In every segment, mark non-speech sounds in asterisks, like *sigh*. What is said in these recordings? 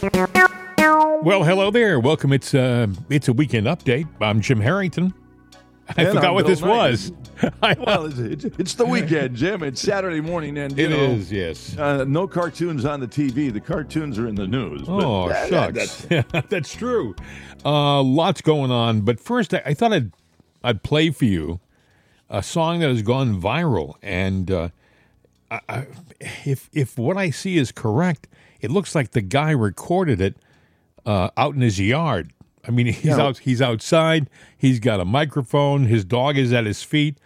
Well, hello there. Welcome. It's uh, it's a weekend update. I'm Jim Harrington. I And forgot I'm what Bill this Knight. was. *laughs* Well, it's, it's, the weekend, Jim. It's Saturday morning, and you it know, is, yes. Uh, no cartoons on the TV. The cartoons are in the news. Oh, that- shucks. that's- *laughs* That's true. Uh, lots going on. But first, I, I thought I'd, I'd play for you a song that has gone viral. And uh, I, I, if, if what I see is correct, it looks like the guy recorded it uh, out in his yard. I mean, *laughs* he's Yeah. out. He's outside. He's got a microphone. His dog is at his feet,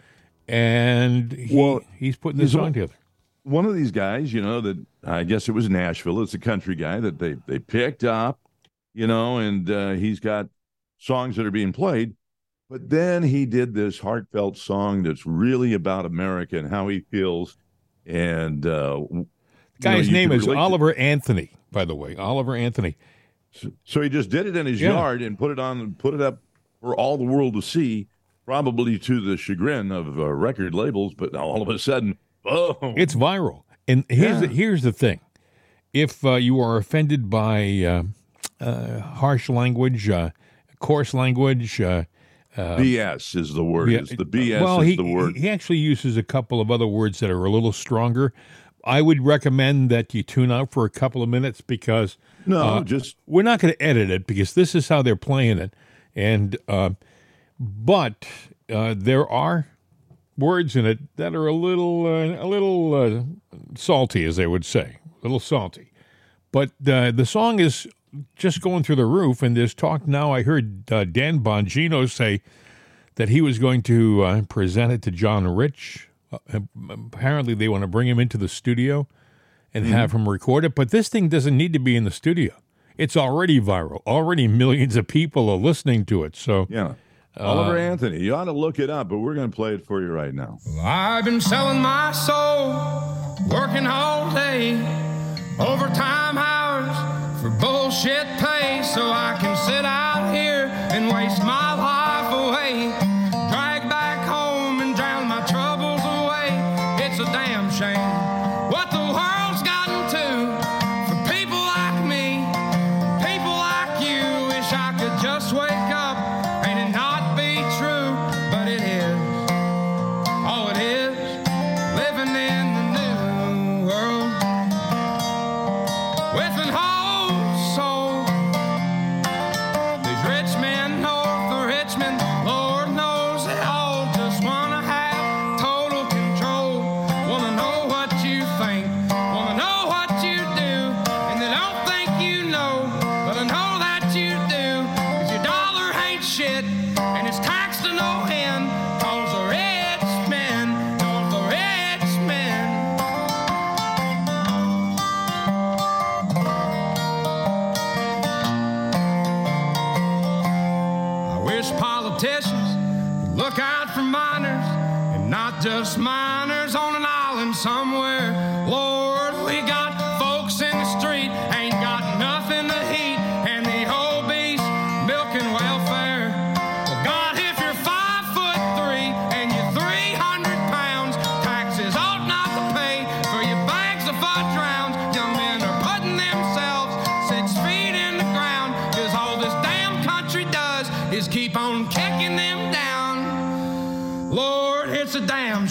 and he, Well, he's putting the he's song on- together. one of these guys, you know, that I guess it was Nashville. It's a country guy that they they picked up, you know, and uh, he's got songs that are being played. But then he did this heartfelt song that's really about America and how he feels. And uh, w- you know, Guy's name is relate to- Oliver Anthony. By the way, Oliver Anthony. So he just did it in his Yeah. yard and put it on, put it up for all the world to see, probably to the chagrin of uh, record labels. But now all of a sudden, oh, It's viral. And here's the, here's the thing: if uh, you are offended by uh, uh, harsh language, uh, coarse language, uh, BS is the word. yeah, Is the BS well, is he, the word. he actually uses a couple of other words that are a little stronger. I would recommend that you tune out for a couple of minutes because no, uh, just we're not going to edit it because this is how they're playing it, and uh, but uh, there are words in it that are a little uh, a little uh, salty, as they would say, a little salty. But uh, the song is just going through the roof, and there's talk now. I heard uh, Dan Bongino say that he was going to uh, present it to John Rich. Uh, apparently, they want to bring him into the studio and have him record it. But this thing doesn't need to be in the studio. It's already viral. Already millions of people are listening to it. So yeah. Uh, Oliver Anthony, you ought to look it up, but we're going to play it for you right now. I've been selling my soul, working all day, overtime hours for bullshit pay, so I can sit out here and waste my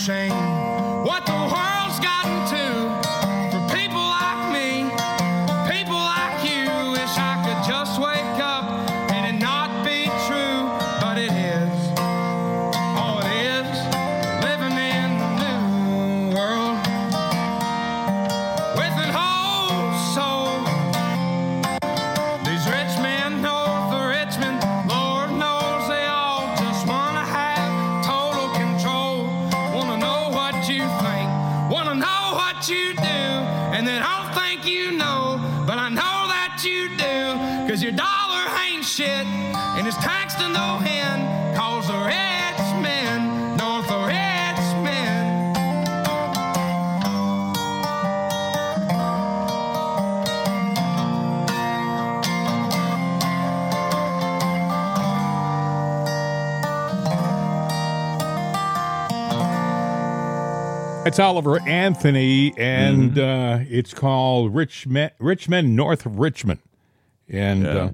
shame it's Oliver Anthony, and Mm-hmm. uh, it's called Rich Men, Rich Men North of Richmond. and Yeah. uh,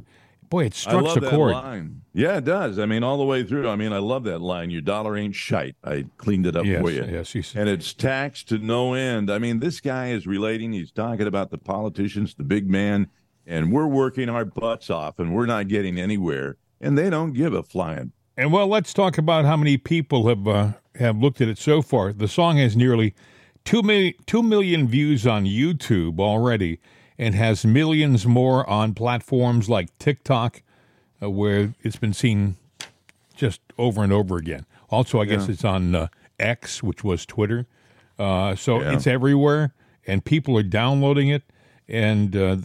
boy, it struck a chord. line. Yeah, it does. I mean, all the way through. I mean, I love that line. Your dollar ain't shite. I cleaned it up Yes, for you. yes, he's, And it's taxed to no end. I mean, this guy is relating. He's talking about the politicians, the big man, and we're working our butts off and we're not getting anywhere. And they don't give a flying. And well, let's talk about how many people have uh, have looked at it so far. The song has nearly two million, two million views on YouTube already, and has millions more on platforms like TikTok, uh, where it's been seen just over and over again. Also, I guess it's on uh, X, which was Twitter. Uh, so Yeah. it's everywhere, and people are downloading it. And uh,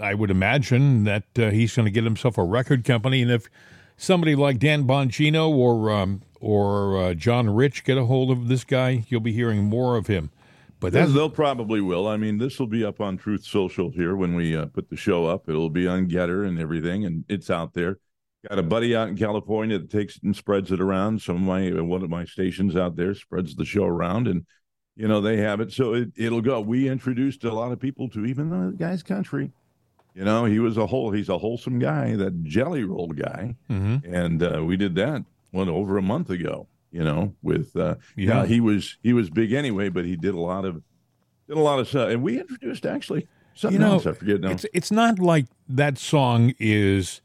I would imagine that uh, he's going to get himself a record company. And if somebody like Dan Bongino or um, or uh, John Rich get a hold of this guy, you'll be hearing more of him. But that's They'll probably will. I mean, this will be up on Truth Social here when we uh, put the show up. It'll be on GETTR and everything, and it's out there. Got a buddy out in California that takes it and spreads it around. Some of my one of my stations out there spreads the show around, and you know they have it, so it, it'll go. We introduced a lot of people to even the guy's country. You know, he was a whole. He's a wholesome guy, that jelly roll guy, Mhm. and uh, we did that one over a month ago. You know, with uh, Yeah. yeah, he was he was big anyway, but he did a lot of did a lot of stuff, and we introduced actually something You know, else. I forget now. It's it's not like that song is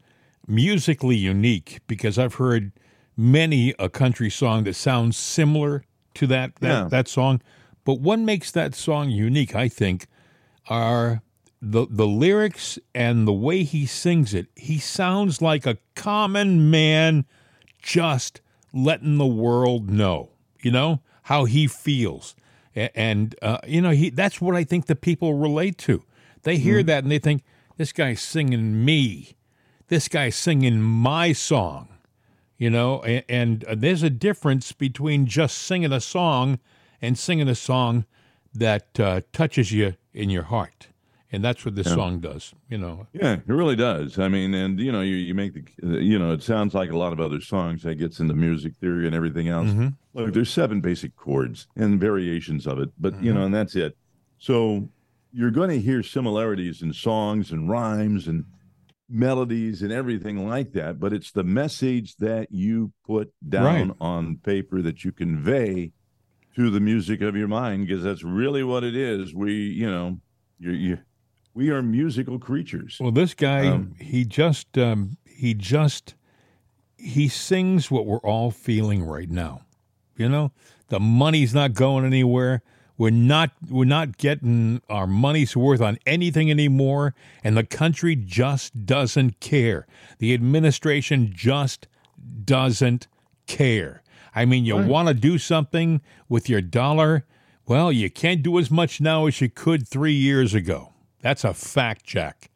musically unique because I've heard many a country song that sounds similar to that that, Yeah. that song. But what makes that song unique, I think, are the the lyrics and the way he sings it. He sounds like a common man just letting the world know, you know, how he feels. And, uh, you know, he that's what I think the people relate to. They hear that and they think, this guy's singing me. This guy's singing my song, you know, and, and uh, there's a difference between just singing a song and singing a song that uh, touches you in your heart. And that's what this song does, you know. Yeah, it really does. I mean, and you know, you, you make the, you know, it sounds like a lot of other songs that gets into music theory and everything else. Mm-hmm. Look, there's seven basic chords and variations of it, but you know, mm-hmm. and that's it. So you're going to hear similarities in songs and rhymes and melodies and everything like that, but it's the message that you put down Right. on paper that you convey to the music of your mind, because that's really what it is. We, you know, you, you, we are musical creatures. Well, this guy, Um, he just, um, he just, he sings what we're all feeling right now. You know, the money's not going anywhere. We're not, we're not getting our money's worth on anything anymore, and the country just doesn't care. The administration just doesn't care. I mean, you want to do something with your dollar. Well, you can't do as much now as you could three years ago. That's a fact, Jack.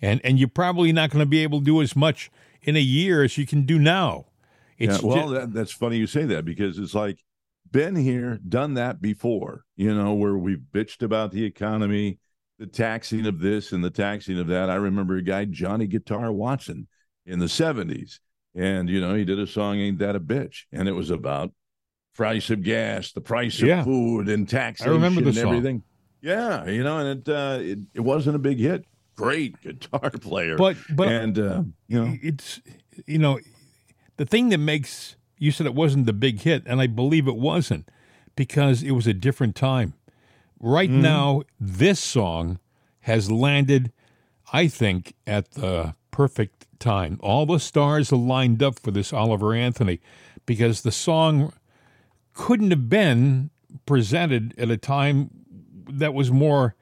And and you're probably not going to be able to do as much in a year as you can do now. It's yeah, well, that, that's funny you say that because it's like been here, done that before. You know, where we've bitched about the economy, the taxing of this and the taxing of that. I remember a guy, Johnny Guitar Watson, in the '70s, and you know, he did a song, "Ain't That a Bitch," and it was about price of gas, the price of Yeah. food, and taxation remember the and song. Yeah, you know, and it uh, it, it wasn't a big hit. Great *laughs* guitar player, but but and uh, you know, it's you know the thing that makes you said it wasn't the big hit, and I believe it wasn't because it was a different time. Right Mm-hmm. now, this song has landed, I think, at the perfect time. All the stars are lined up for this Oliver Anthony because the song couldn't have been presented at a time that was more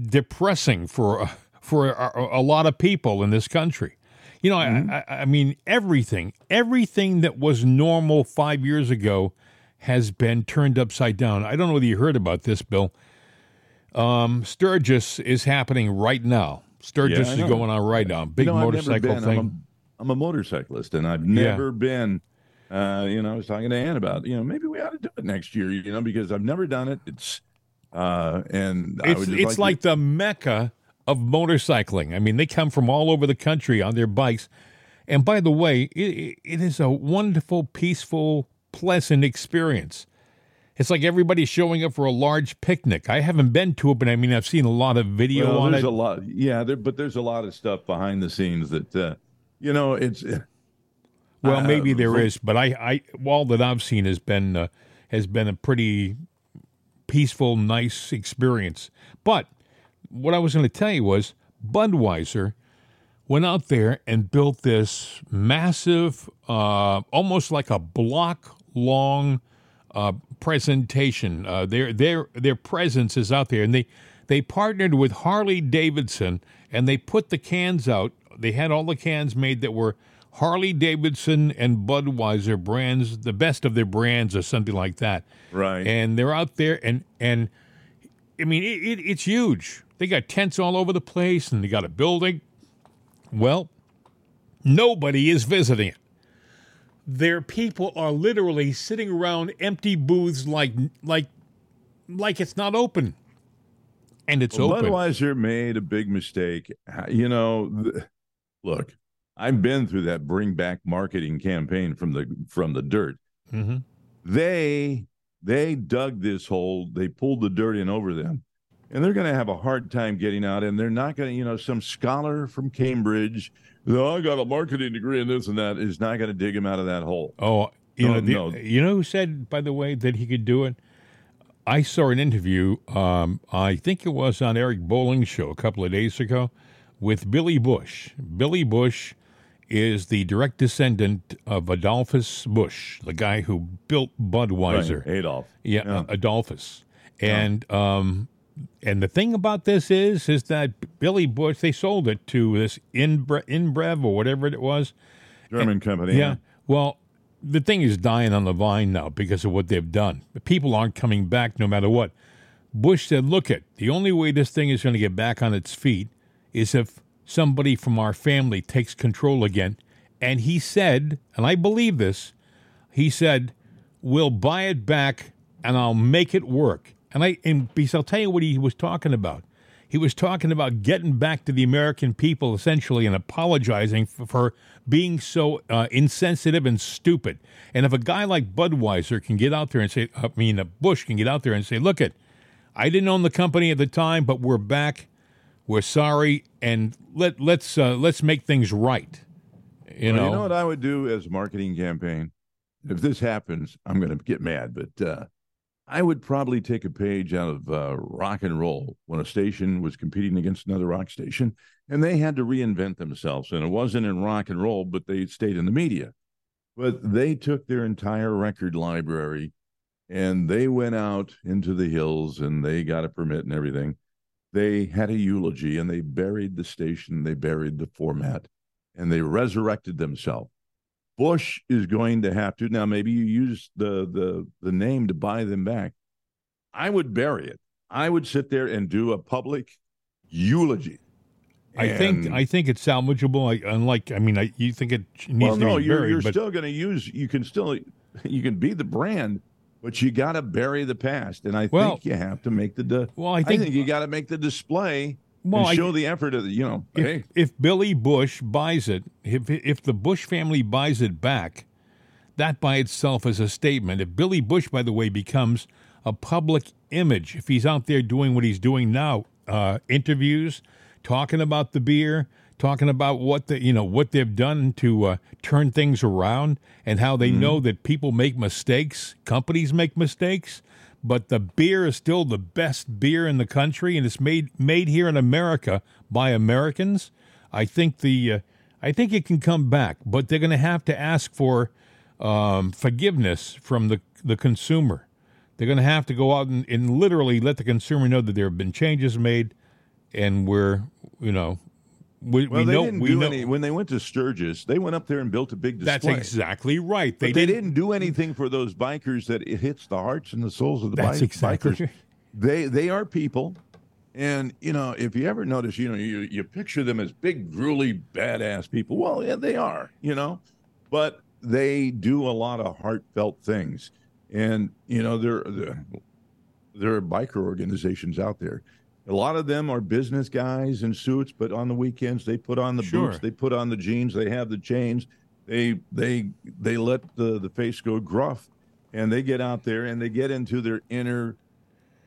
depressing for for a, a lot of people in this country. You know, I, I, I mean, everything, everything that was normal five years ago has been turned upside down. I don't know whether you heard about this, Bill. Um, Sturgis is happening right now. Sturgis Yeah, is going on right now. Big You know, motorcycle thing. I'm a, I'm a motorcyclist, and I've never been. Uh, you know, I was talking to Ann about. You know, maybe we ought to do it next year. You know, because I've never done it. It's uh, and I it's would it's like, the mecca of motorcycling. I mean, they come from all over the country on their bikes. And by the way, it, it is a wonderful, peaceful, pleasant experience. It's like everybody's showing up for a large picnic. I haven't been to it, but I mean, I've seen a lot of video Well, on there's it. a lot, yeah. There, but there's a lot of stuff behind the scenes that, uh, you know, it's well, maybe uh, there so- is, but I, I, all that I've seen has been uh, has been a pretty peaceful, nice experience. But what I was going to tell you was Budweiser went out there and built this massive, uh, almost like a block long uh, presentation. Uh, their their their presence is out there, and they they partnered with Harley Davidson, and they put the cans out. They had all the cans made that were Harley Davidson and Budweiser brands, the best of their brands, or something like that. Right. And they're out there, and and I mean, it, it, it's huge. They got tents all over the place, and they got a building. Well, nobody is visiting it. Their people are literally sitting around empty booths like like like it's not open. And it's Well, open. Budweiser made a big mistake. You know, th- look, I've been through that bring back marketing campaign from the from the dirt. hmm They they dug this hole, they pulled the dirt in over them, and they're going to have a hard time getting out. And they're not going to, you know, some scholar from Cambridge, oh, I got a marketing degree in this and that, is not going to dig him out of that hole. Oh, you No, know, the, no. you know who said, by the way, that he could do it? I saw an interview. Um, I think it was on Eric Bolling's show a couple of days ago with Billy Busch. Billy Busch is the direct descendant of Adolphus Busch, the guy who built Budweiser. Right, Adolf. Yeah, Yeah. Adolphus. And um, and the thing about this is is that Billy Busch they sold it to this Inbre, Inbrev or whatever it was. German company. Yeah. Well, the thing is dying on the vine now because of what they've done. The people aren't coming back no matter what. Busch said, "Look at the only way this thing is going to get back on its feet is if somebody from our family takes control again." And he said, and I believe this, he said, "We'll buy it back and I'll make it work." And I and because I'll tell you what he was talking about. He was talking about getting back to the American people essentially and apologizing for, for being so uh, insensitive and stupid. And if a guy like Budweiser can get out there and say, I mean, Busch can get out there and say, look it, I didn't own the company at the time, but we're back. We're sorry, and let let's uh, let's make things right. You Well, know, you know what I would do as a marketing campaign? If this happens, I'm going to get mad, but uh, I would probably take a page out of uh, rock and roll when a station was competing against another rock station and they had to reinvent themselves. And it wasn't in rock and roll, but they stayed in the media. But they took their entire record library and they went out into the hills and they got a permit and everything. They had a eulogy and they buried the station, they buried the format, and they resurrected themselves. Busch is going to have to now. Maybe you use the the the name to buy them back. I would bury it. I would sit there and do a public eulogy. I think I think it's salvageable. I, unlike, I mean, I, you think it needs well, to no, be you're, buried, you're but still going to use. You can still you can be the brand, but you got to bury the past. And I Well- think you have to make the. di- well, I I think, think, you got to make the display Well, I- show the effort of the. You know, if, hey, if Billy Busch buys it, if if the Busch family buys it back, that by itself is a statement. If Billy Busch, by the way, becomes a public image, if he's out there doing what he's doing now, uh, interviews, talking about the beer, talking about what the you know what they've done to uh, turn things around, and how they know that people make mistakes, companies make mistakes. But the beer is still the best beer in the country, and it's made made here in America by Americans. I think the uh, I think it can come back, but they're going to have to ask for um, forgiveness from the the consumer. They're going to have to go out and, and literally let the consumer know that there have been changes made, and we're you know we, well, we they know didn't we do know any when they went to Sturgis. They went up there and built a big display. that's exactly right. But They, they, did didn't do anything for those bikers that it hits the hearts and the souls of the That's bike, exactly bikers. right. They they are people, and you know if you ever notice, you know you you picture them as big, drooly, badass people. Well, yeah, they are, you know, but they do a lot of heartfelt things, and you know there there there are biker organizations out there. A lot of them are business guys in suits, but on the weekends they put on the Sure. boots, they put on the jeans, they have the chains, they they they let the the face go gruff, and they get out there and they get into their inner,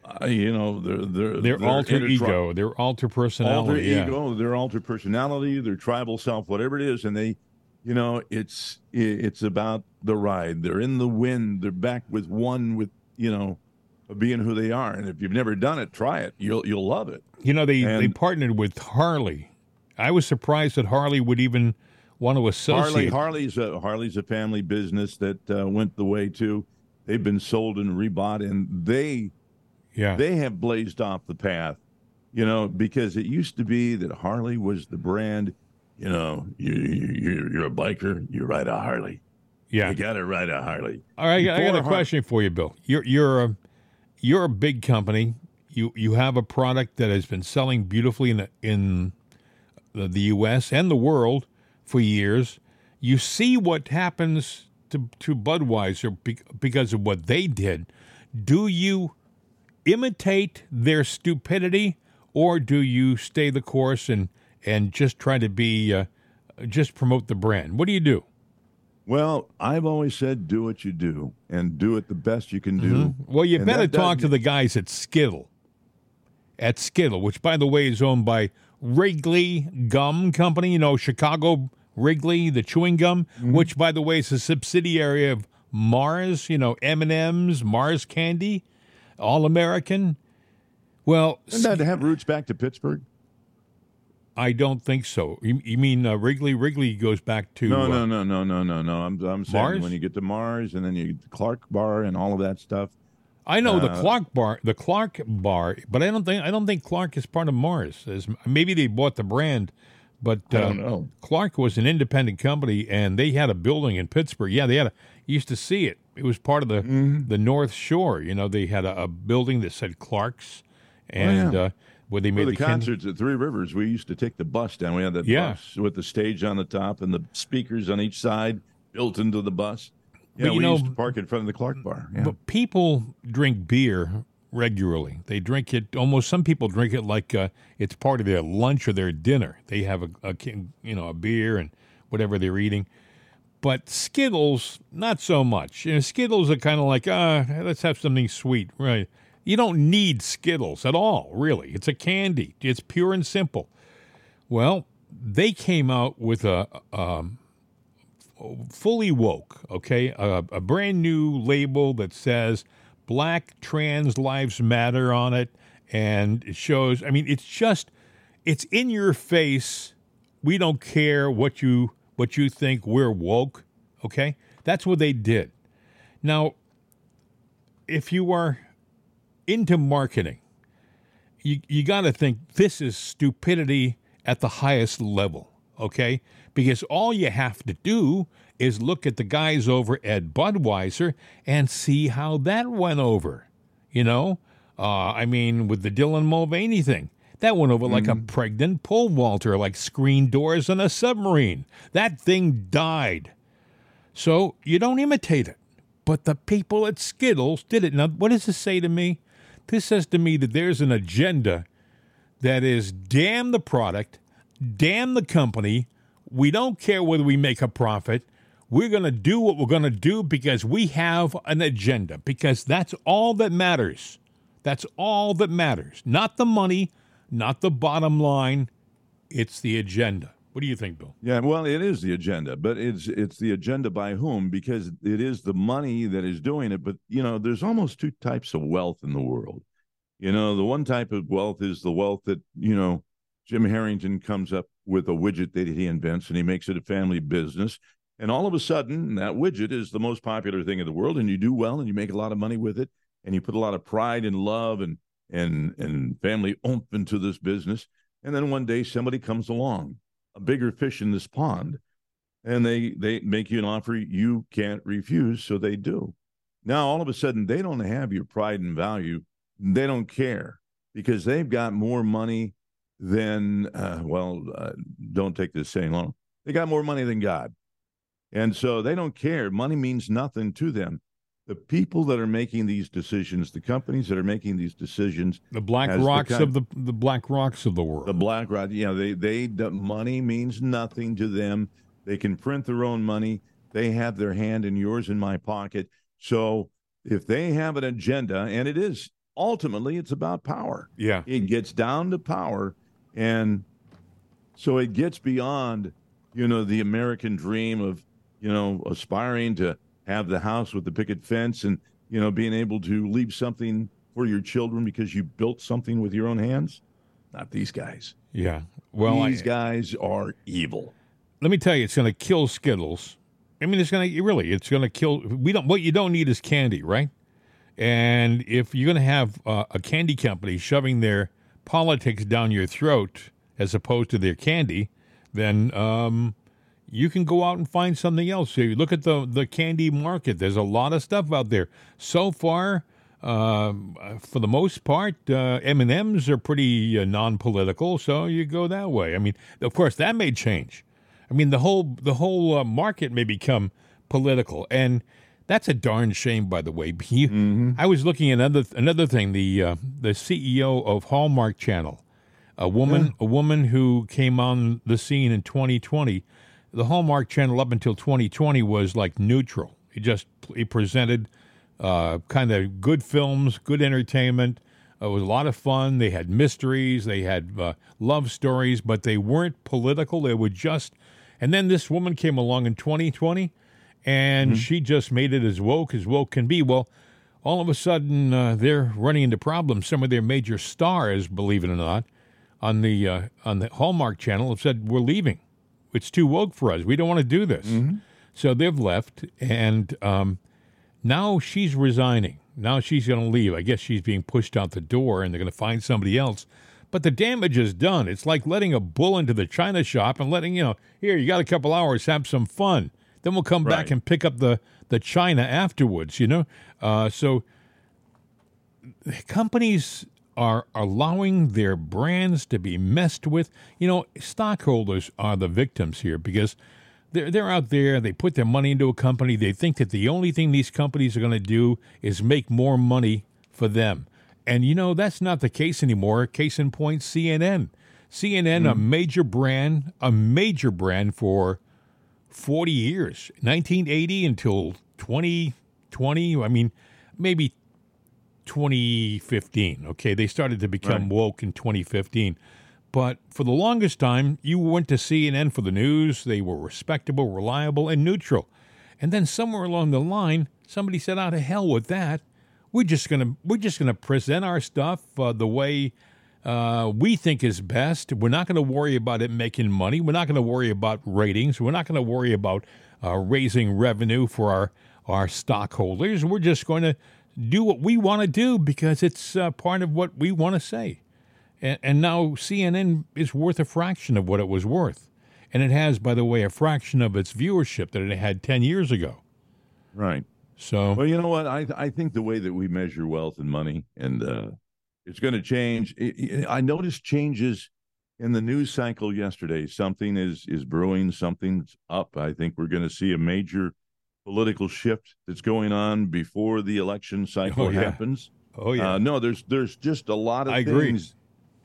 uh, you know, their their, Their, alter inner tri- ego, their alter personality. alter yeah. ego, their alter personality, their tribal self, whatever it is, and they, you know, it's it's about the ride. They're in the wind. They're back with one with you know, being who they are. And if you've never done it, try it. You'll you'll love it. You know, they, they partnered with Harley. I was surprised that Harley would even want to associate. Harley. Harley's a Harley's a family business that uh, went the way too. They've been sold and rebought, and they yeah. they have blazed off the path. You know, because it used to be that Harley was the brand. You know, you, you you're a biker, you ride a Harley. yeah. You got to ride a Harley. All right, I got a Before Har- question for you, Bill. You're you're a you're a big company. You you have a product that has been selling beautifully in the, in the, the U.S. and the world for years. You see what happens to to Budweiser because of what they did. Do you imitate their stupidity, or do you stay the course and and just try to be uh, just promote the brand? What do you do? Well, I've always said, do what you do, and do it the best you can do. Well, you And better talk to the guys at Skittle. At Skittle, which by the way is owned by Wrigley Gum Company, you know, Chicago Wrigley, the chewing gum, Mm-hmm. which by the way is a subsidiary of Mars, you know, M&M's, Mars Candy, All American. Well, Doesn't that to have roots back to Pittsburgh? I don't think so. You, you mean uh, Wrigley? Wrigley goes back to No, uh, no, no, no, no, no, no. I'm, I'm saying Mars? when you get to Mars and then you get the Clark Bar and all of that stuff. I know the Uh, Clark bar, the Clark bar, but I don't think I don't think Clark is part of Mars. As, maybe they bought the brand, but I uh, don't know. Clark was an independent company, and they had a building in Pittsburgh. Yeah, they had a you used to see it. It was part of the Mm-hmm. the North Shore. You know, they had a, a building that said Clark's, and uh, where they For made the the, concerts at Three Rivers, we used to take the bus down. We had that Yeah. bus with the stage on the top and the speakers on each side built into the bus. Yeah, But you we know- used to park in front of the Clark Bar. Yeah. But people drink beer regularly. They drink it almost. Some people drink it like uh, it's part of their lunch or their dinner. They have a, a you know a beer and whatever they're eating. But Skittles, not so much. You know, Skittles are kind of like, ah, let's have something sweet, right? You don't need Skittles at all, really. It's a candy. It's pure and simple. Well, they came out with a um, fully woke, okay? A, a brand new label that says Black Trans Lives Matter on it. And it shows, I mean, it's just, it's in your face. We don't care what you what you think we're woke, okay? That's what they did. Now, if you are into marketing, you, you got to think this is stupidity at the highest level, okay? Because all you have to do is look at the guys over at Budweiser and see how that went over. You know, uh, I mean, with the Dylan Mulvaney thing, that went over like a pregnant pole vaulter, like screen doors on a submarine. That thing died. So you don't imitate it. But the people at Skittles did it. Now, what does this say to me? This says to me that there's an agenda that is damn the product, damn the company. We don't care whether we make a profit. We're going to do what we're going to do because we have an agenda, because that's all that matters. That's all that matters. Not the money, not the bottom line. It's the agenda. What do you think, Bill? Yeah, well, it is the agenda, but it's it's the agenda by whom? Because it is the money that is doing it. But you know, there's almost two types of wealth in the world. You know, the one type of wealth is the wealth that you know Jim Harrington comes up with a widget that he invents and he makes it a family business, and all of a sudden that widget is the most popular thing in the world, and you do well and you make a lot of money with it, and you put a lot of pride and love and and and family oomph into this business, and then one day somebody comes along a bigger fish in this pond and they they make you an offer you can't refuse so they do. Now all of a sudden they don't have your pride and value. They don't care because they've got more money than uh, well uh, don't take this saying long. They got more money than god. And so they don't care. Money means nothing to them the people that are making these decisions the companies that are making these decisions The Black the Rocks kind- of the the Black Rocks of the world. the black rod, you know, they they the money means nothing to them. They can print their own money. They have their hand in yours in my pocket. So if they have an agenda, and it is ultimately it's about power. Yeah. It gets down to power, and so it gets beyond, you know, the American dream of, you know, aspiring to have the house with the picket fence and you know being able to leave something for your children because you built something with your own hands. Not these guys. Yeah. Well, these I, guys are evil. let me tell you, it's going to kill Skittles. I mean, it's going to really, it's going to kill. We don't. What you don't need is candy, right? And if you're going to have uh, a candy company shoving their politics down your throat as opposed to their candy, then um, you can go out and find something else. So you look at the the candy market. There's a lot of stuff out there. So far, um, for the most part, uh, M and M's are pretty uh, non-political. So you go that way. I mean, of course, that may change. I mean, the whole the whole uh, market may become political, and that's a darn shame. By the way, *laughs* You- I was looking at another another thing. The uh, the CEO of Hallmark Channel, a woman a woman who came on the scene in 2020. The Hallmark Channel up until 2020 was like neutral. It just it presented uh, kind of good films, good entertainment. It was a lot of fun. They had mysteries, they had uh, love stories, but they weren't political. They were just. And then this woman came along in 2020, and she just made it as woke as woke can be. Well, all of a sudden, uh, they're running into problems. Some of their major stars, believe it or not, on the uh, on the Hallmark Channel have said we're leaving. It's too woke for us. We don't want to do this. So they've left, and um, now she's resigning. Now she's going to leave. I guess she's being pushed out the door, and they're going to find somebody else. But the damage is done. It's like letting a bull into the china shop and letting you know, here you got a couple hours, have some fun. Then we'll come back and pick up the the china afterwards. You know, uh, so companies are allowing their brands to be messed with. You know, stockholders are the victims here because they're they're out there. They put their money into a company. They think that the only thing these companies are going to do is make more money for them. And you know that's not the case anymore. Case in point, CNN. CNN, a mm. major brand, a major brand for 40 years, 1980 until 2020. I mean, maybe 2015. Okay, they started to become Right. woke in 2015. But for the longest time, you went to CNN for the news. They were respectable, reliable, and neutral. And then somewhere along the line, somebody said, "Out of hell with that. We're just gonna we're just gonna present our stuff uh, the way uh, we think is best. We're not going to worry about it making money. We're not going to worry about ratings. We're not going to worry about uh, raising revenue for our our stockholders. We're just going to do what we want to do because it's uh, part of what we want to say. And, and now CNN is worth a fraction of what it was worth, and it has, by the way, a fraction of its viewership that it had ten years ago. Right. So Well, you know what? I I think the way that we measure wealth and money, and uh, it's going to change. I noticed changes in the news cycle yesterday. Something is is brewing. Something's up. I think we're going to see a major political shift that's going on before the election cycle Oh, yeah. happens. oh yeah, Uh, no, there's there's just a lot of I agree.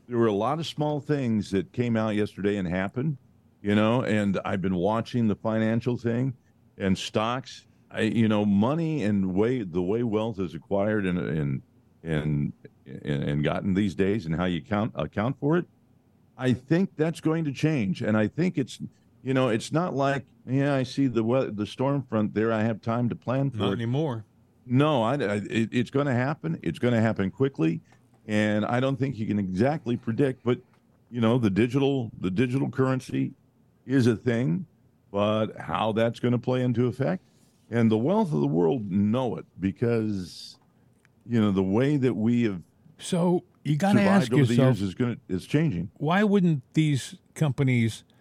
There were a lot of small things that came out yesterday and happened, you know. And I've been watching the financial thing and stocks. I, you know, money and way the way wealth is acquired and and and and, and gotten these days, and how you count account for it. I think that's going to change, and I think it's, you know, it's not like yeah, I see the we- the storm front there. I have time to plan for not it. anymore. No, I, I- it, it's going to happen. It's going to happen quickly, and I don't think you can exactly predict. But you know, the digital the digital currency is a thing, but how that's going to play into effect, and the wealth of the world know it because you know the way that we have So you got to survived ask yourself, is going to is changing. why wouldn't these companies p-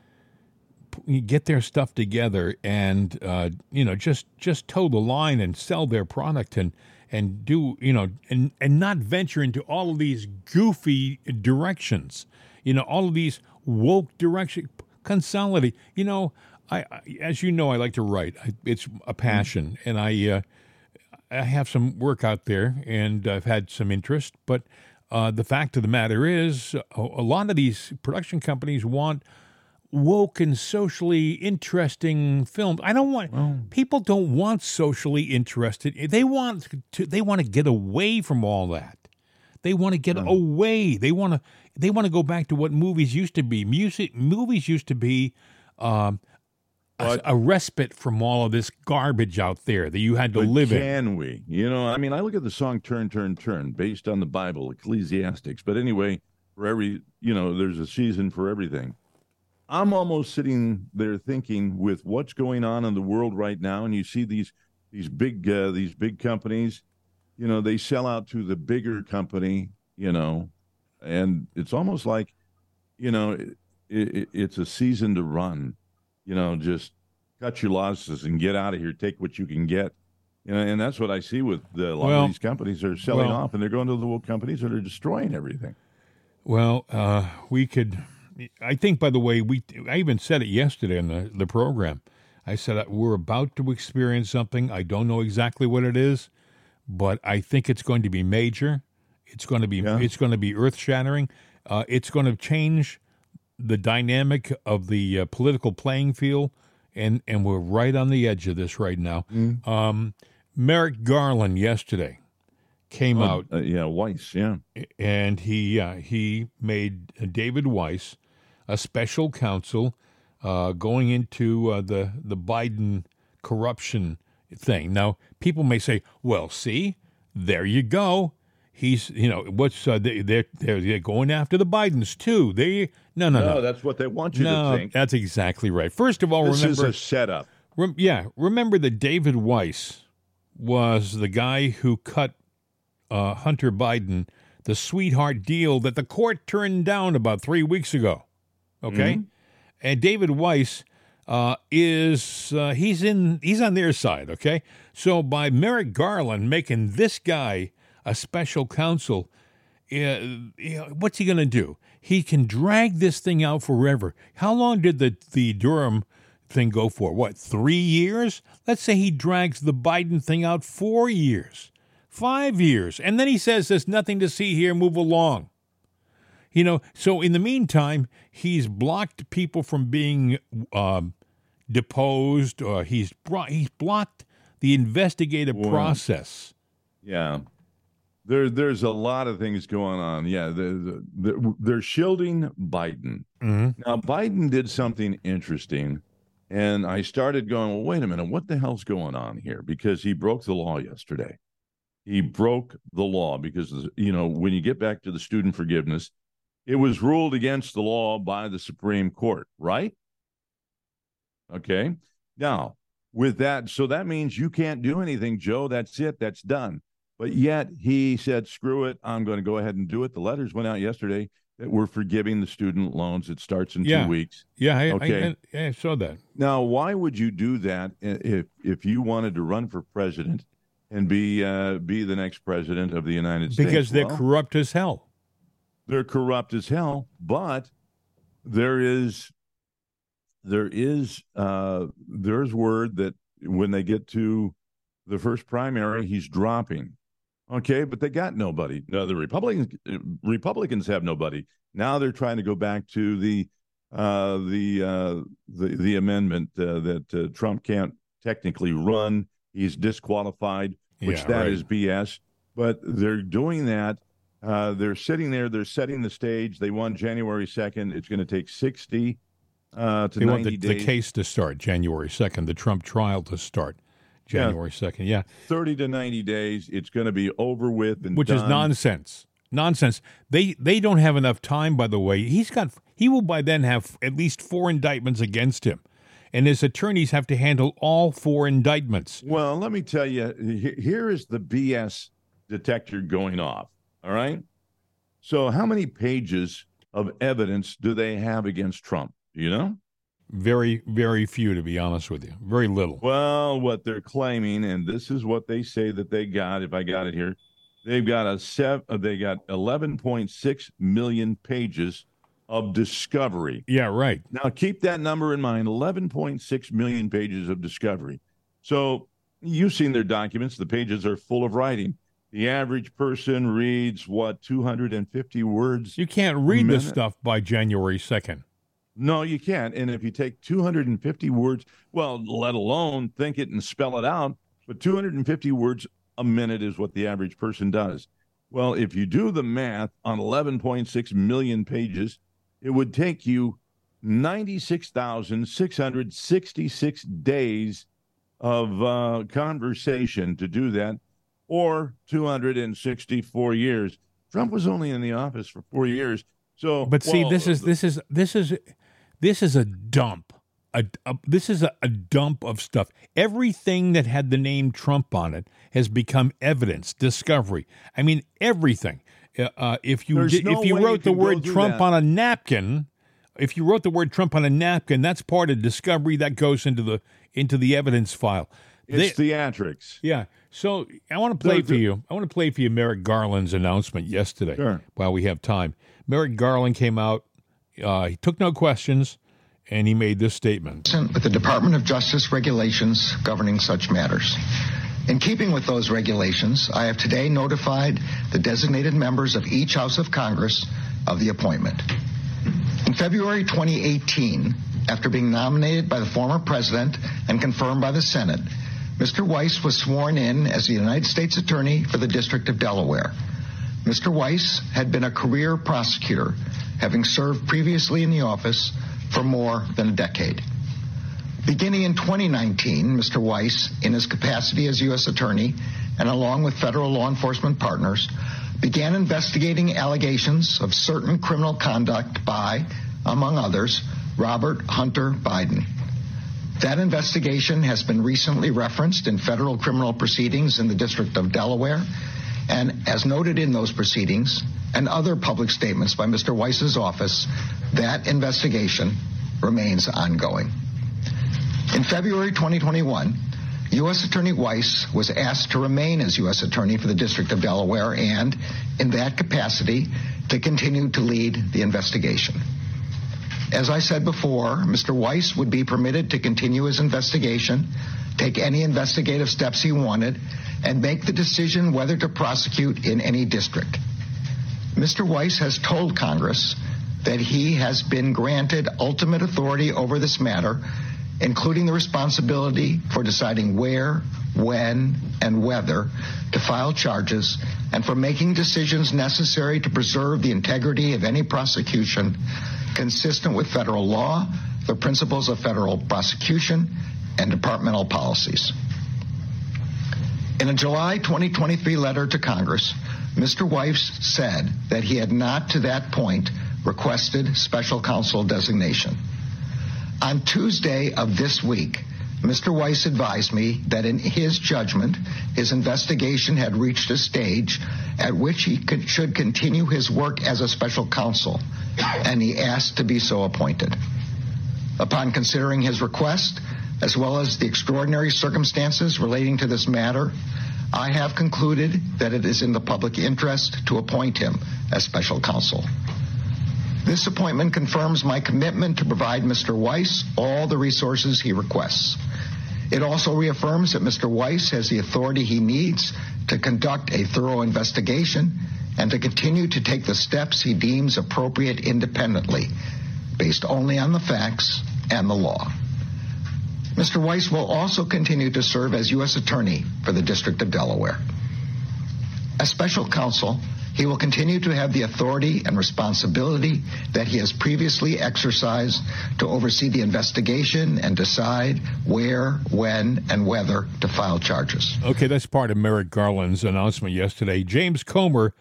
get their stuff together and uh, you know just just toe the line and sell their product and and do you know and and not venture into all of these goofy directions. You know all of these woke direction consolidate you know I, I as you know I like to write. I, it's a passion and I uh, I have some work out there and I've had some interest, but uh, the fact of the matter is, a, a lot of these production companies want woke and socially interesting films. I don't want people don't want socially interested. They want to they want to get away from all that. They want to get away. They want to they want to go back to what movies used to be. Music movies used to be um, a, a respite from all of this garbage out there that you had to live in. can we? You know, I mean, I look at the song "Turn, Turn, Turn" based on the Bible, Ecclesiastics. But anyway, for every, you know, there's a season for everything. I'm almost sitting there thinking, with what's going on in the world right now, and you see these these big uh, these big companies, you know, they sell out to the bigger company, you know, and it's almost like, you know, it, it, it's a season to run, you know, just cut your losses and get out of here, take what you can get. You know, and that's what I see with the, a lot Well- of these companies. They're selling well- off, and they're going to the companies that are destroying everything. Well, uh, we could. I think, by the way, we. I even said it yesterday in the, the program. I said uh, we're about to experience something. I don't know exactly what it is, but I think it's going to be major. It's going to be. Yeah. It's going to be earth shattering. Uh, it's going to change the dynamic of the uh, political playing field, and and we're right on the edge of this right now. Um, Merrick Garland yesterday came out Uh, yeah, Weiss. Yeah, and he uh, he made David Weiss a special counsel uh, going into uh, the the Biden corruption thing. Now, people may say, "Well, see, there you go. He's you know what's uh, they, they're, they're they're going after the Bidens too. They no no no, no that's what they want you no. to think. That's exactly right. First of all, This remember is a setup. Rem- yeah, remember that David Weiss was the guy who cut uh, Hunter Biden the sweetheart deal that the court turned down about three weeks ago. Okay, and David Weiss uh, is uh, he's in he's on their side. Okay, so by Merrick Garland making this guy a special counsel, uh, what's he going to do? He can drag this thing out forever. How long did the the Durham thing go for? What three years? Let's say he drags the Biden thing out four years, five years, and then he says there's nothing to see here. Move along. You know, so in the meantime, he's blocked people from being um, deposed, or he's brought, he's blocked the investigative Wow. process. Yeah. There, there's a lot of things going on. Yeah, the, the, the, they're shielding Biden. Mm-hmm. Now, Biden did something interesting, and I started going, well, wait a minute, what the hell's going on here? Because he broke the law yesterday. He broke the law because, you know, when you get back to the student forgiveness, it was ruled against the law by the Supreme Court, right? Okay. Now, with that, so that means you can't do anything, Joe. That's it. That's done. But yet he said, screw it. I'm going to go ahead and do it. The letters went out yesterday that we're forgiving the student loans. It starts in Yeah. two weeks. Yeah, I, Okay. I, I, I saw that. Now, why would you do that if if you wanted to run for president and be uh, be the next president of the United States? Because they're Well, corrupt as hell. They're corrupt as hell, but there is there is uh there's word that when they get to the first primary, he's dropping. Okay, but they got nobody. No, the Republicans Republicans have nobody. Now they're trying to go back to the uh the uh the the amendment uh, that uh, Trump can't technically run. He's disqualified, which Yeah, that right. is BS. But they're doing that. Uh, they're sitting there. They're setting the stage. They won January second. It's going to take sixty uh, to They ninety the, the days. case to start January 2nd, the Trump trial to start January 2nd. Yeah, Thirty to ninety days. It's going to be over with and which is nonsense. Nonsense. They they don't have enough time by the way. He's got he will by then have at least 4 indictments against him. And his attorneys have to handle all four indictments. Well, let me tell you. Here is the BS detector going off. All right. So, how many pages of evidence do they have against Trump? You know? Very very few to be honest with you. Very little. Well, what they're claiming, and this is what they say that they got. If I got it here, they've got a sev- uh, They got eleven point six million pages of discovery. Yeah, right. Now, keep that number in mind: eleven point six million pages of discovery. So, you've seen their documents. The pages are full of writing. The average person reads what two hundred and fifty words. You can't read this stuff by January 2nd. No, you can't. And if you take 250 words, well, let alone think it and spell it out, but 250 words a minute is what the average person does. Well, if you do the math on 11.6 million pages, it would take you 96,666 days of uh, conversation to do that, or 264 years. Trump was only in the office for four years. So, But see, well, this is this is this is this is a dump. A, a- this is a, a dump of stuff. Everything that had the name Trump on it has become evidence, discovery. I mean, everything. Uh, Uh, if you did, no if you way you wrote the word Trump that. on a napkin, if you wrote the word Trump on a napkin, that's part of discovery that goes into the into the evidence file. It's They- theatrics. yeah. So I want to play No, for the- you. I want to play for you Merrick Garland's announcement yesterday. Sure. While we have time, Merrick Garland came out. Uh, he took no questions, and he made this statement. with the Department of Justice regulations governing such matters. In keeping with those regulations, I have today notified the designated members of each House of Congress of the appointment. In February 2018, after being nominated by the former president and confirmed by the Senate, Mr. Weiss was sworn in as the United States Attorney for the District of Delaware. Mr. Weiss had been a career prosecutor, having served previously in the office for more than a decade. Beginning in 2019, Mr. Weiss, in his capacity as U.S. Attorney and along with federal law enforcement partners, began investigating allegations of certain criminal conduct by, among others, Robert Hunter Biden. That investigation has been recently referenced in federal criminal proceedings in the District of Delaware, and as noted in those proceedings and other public statements by Mr. Weiss's office, that investigation remains ongoing. In February 2021, U.S. Attorney Weiss was asked to remain as U.S. Attorney for the District of Delaware and, in that capacity, to continue to lead the investigation. As I said before, Mr. Weiss would be permitted to continue his investigation, take any investigative steps he wanted, and make the decision whether to prosecute in any district. Mr. Weiss has told Congress that he has been granted ultimate authority over this matter, including the responsibility for deciding where, when, and whether to file charges, and for making decisions necessary to preserve the integrity of any prosecution consistent with federal law, the principles of federal prosecution, and departmental policies. In a July 2023 letter to Congress, Mr. Weiss said that he had not to that point requested special counsel designation. On Tuesday of this week, Mr. Weiss advised me that in his judgment, his investigation had reached a stage at which he could, should continue his work as a special counsel, and he asked to be so appointed. Upon considering his request, as well as the extraordinary circumstances relating to this matter, I have concluded that it is in the public interest to appoint him as special counsel. This appointment confirms my commitment to provide Mr. Weiss all the resources he requests. It also reaffirms that Mr. Weiss has the authority he needs to conduct a thorough investigation and to continue to take the steps he deems appropriate independently, based only on the facts and the law. Mr. Weiss will also continue to serve as U.S. Attorney for the District of Delaware. As special counsel, he will continue to have the authority and responsibility that he has previously exercised to oversee the investigation and decide where, when, and whether to file charges. Okay, that's part of Merrick Garland's announcement yesterday. James Comer,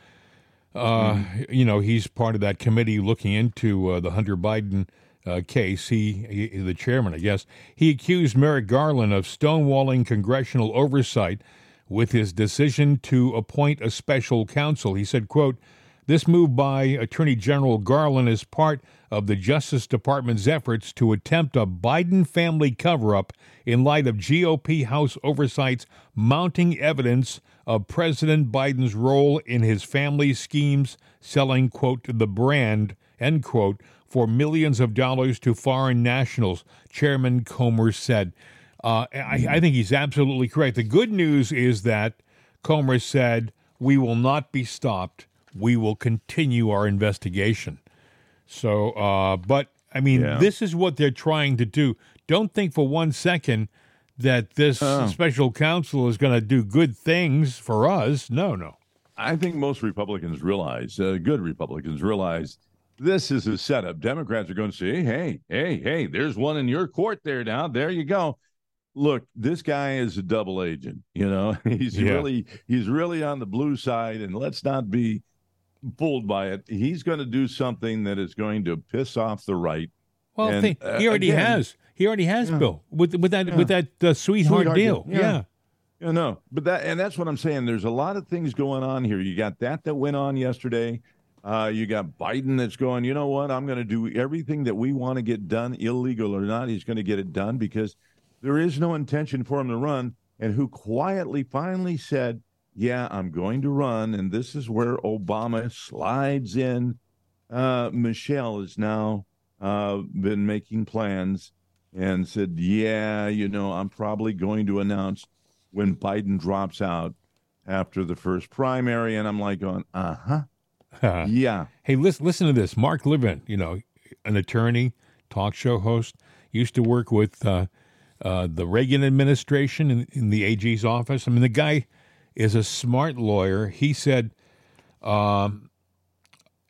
uh, you know, he's part of that committee looking into uh, the Hunter Biden uh, case. He, he, the chairman, I guess, he accused Merrick Garland of stonewalling congressional oversight with his decision to appoint a special counsel. He said, "quote." This move by Attorney General Garland is part of the Justice Department's efforts to attempt a Biden family cover up in light of GOP House oversight's mounting evidence of President Biden's role in his family's schemes selling, quote, the brand, end quote, for millions of dollars to foreign nationals, Chairman Comer said. Uh, I, I think he's absolutely correct. The good news is that Comer said, We will not be stopped. We will continue our investigation. So, uh, but I mean, Yeah. this is what they're trying to do. Don't think for one second that this Oh. special counsel is going to do good things for us. No, no. I think most Republicans realize, uh, good Republicans realize, this is a setup. Democrats are going to say, hey, hey, hey, there's one in your court there now. There you go. Look, this guy is a double agent. You know, *laughs* he's Yeah. really he's really on the blue side, and let's not be fooled by it. He's going to do something that is going to piss off the right. Well, And, think, uh, he already again- has. He already has, Yeah. Bill, with with that Yeah. with that uh, sweetheart, Sweetheart deal. deal. Yeah. yeah. You know, but that and that's what I'm saying. There's a lot of things going on here. You got that that went on yesterday. Uh, you got Biden that's going. You know what? I'm going to do everything that we want to get done, illegal or not. He's going to get it done because there is no intention for him to run. And who quietly finally said, "Yeah, I'm going to run." And this is where Obama slides in. Uh, Michelle has now uh, been making plans and said, Yeah, you know, I'm probably going to announce when Biden drops out after the first primary. And I'm like, going, Uh huh. Uh, Yeah. hey, listen, listen to this. Mark Levin, you know, an attorney, talk show host, used to work with uh, uh, the Reagan administration in, in the AG's office. I mean, the guy is a smart lawyer. He said, um,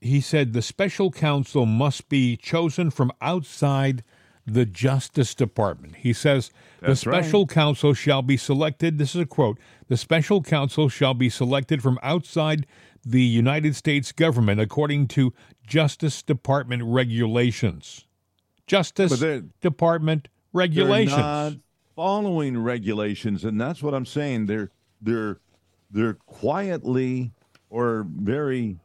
he said the special counsel must be chosen from outside the Justice Department. He says the That's right. special counsel shall be selected. This is a quote. The special counsel shall be selected from outside the United States government according to Justice Department regulations. Justice But they're- They're regulations. not following regulations. And that's what I'm saying. They're they're they're quietly or very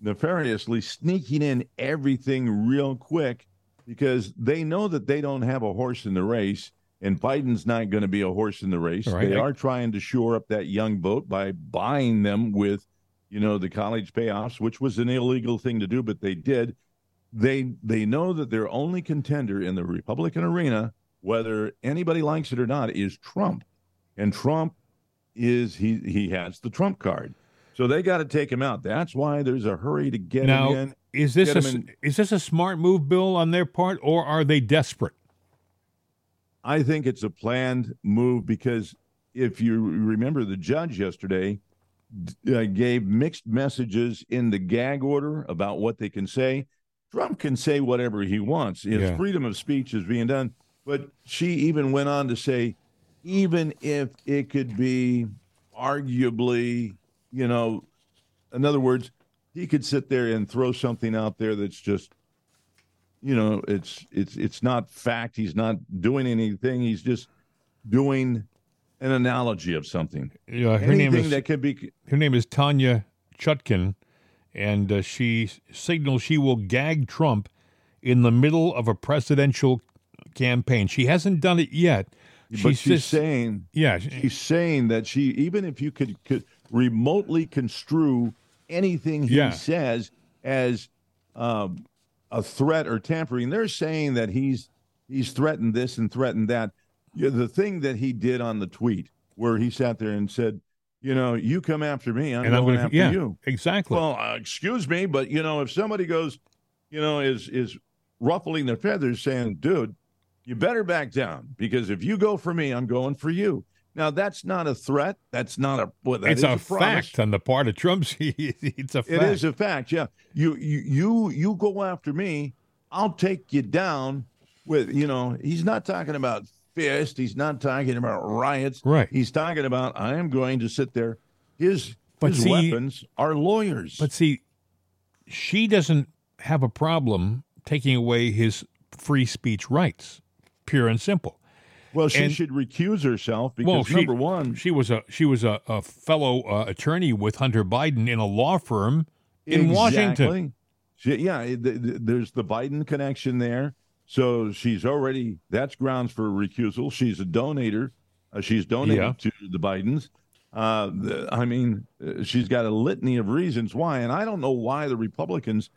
nefariously sneaking in everything real quick because they know that they don't have a horse in the race and Biden's not going to be a horse in the race. Right. They are trying to shore up that young vote by buying them with, you know, the college payoffs, which was an illegal thing to do, but they did. They they know that their only contender in the Republican arena, whether anybody likes it or not, is Trump. And Trump is he he has the Trump card. So they got to take him out. That's why there's a hurry to get now, him in. is this a, in- is this a smart move, Bill, on their part, or are they desperate? I think it's a planned move because if you remember, the judge yesterday uh, gave mixed messages in the gag order about what they can say. Trump can say whatever he wants. His Yeah. freedom of speech is being done. But she even went on to say, even if it could be arguably, you know, in other words, he could sit there and throw something out there that's just you know it's it's it's not fact. He's not doing anything. He's just doing an analogy of something. Uh, her name is that could be her name is Tanya Chutkan, and uh, she signals she will gag Trump in the middle of a presidential campaign. She hasn't done it yet. but She's she's just- saying yeah, she- she's saying that she even if you could, could remotely construe anything he Yeah. says as um, a threat or tampering they're saying that he's he's threatened this and threatened that yeah, the thing that he did on the tweet where he sat there and said you know you come after me i'm and I'm going going after yeah, you exactly. well uh, excuse me but you know if somebody goes you know is is ruffling their feathers saying dude you better back down because if you go for me i'm going for you now that's not a threat that's not a well, that it's is a, fact on the part of Trump. *laughs* it's a fact. It is a fact. Yeah, you you you you go after me, I'll take you down. With you know, he's not talking about fist. He's not talking about riots. Right. He's talking about I am going to sit there. His But his see- weapons are lawyers. But see, she doesn't have a problem taking away his free speech rights, pure and simple. well, she and- should recuse herself because Well, she- number one, She was a she was a, a fellow uh, attorney with Hunter Biden in a law firm in Washington. She, yeah, th- th- there's the Biden connection there. So she's already that's grounds for recusal. She's a donator. Uh, she's donated Yeah. to the Bidens. Uh, the, I mean, uh, she's got a litany of reasons why, and I don't know why the Republicans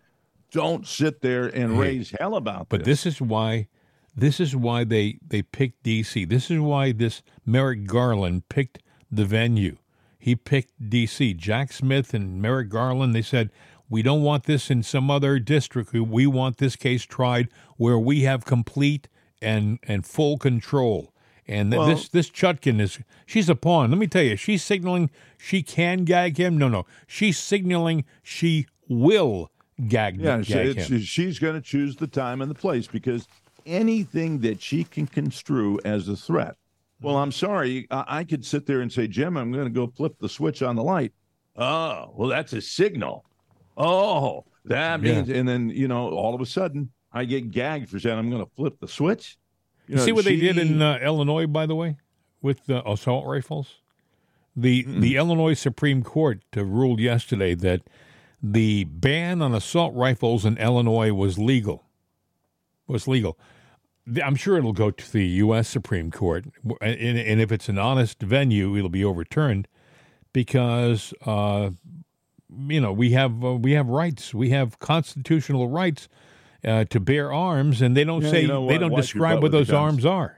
don't sit there and Hey, raise hell about But this is why this is why they they picked DC. This is why this Merrick Garland picked the venue. He picked DC. Jack Smith and Merrick Garland. They said We don't want this in some other district. We want this case tried where we have complete and and full control. And th- Well- this this Chutkan is she's a pawn. Let me tell you, she's signaling she can gag him. No, no, she's signaling she will gag, Yeah, gag him. she's going to choose the time and the place because anything that she can construe as a threat. Well, I'm sorry. I, I could sit there and say, Jim, I'm going to go flip the switch on the light. Oh, well, that's a signal. Oh, that Yeah. means, and then, you know, all of a sudden I get gagged for saying I'm going to flip the switch. You know, see what they did in uh, Illinois, by the way, with the assault rifles. The the Illinois Supreme Court uh, ruled yesterday that the ban on assault rifles in Illinois was legal. Was legal. I'm sure it'll go to the U.S. Supreme Court, and, and if it's an honest venue, it'll be overturned because uh, you know we have uh, we have rights, we have constitutional rights uh, to bear arms, and they don't Yeah, say you know they don't Wipe describe what those arms are.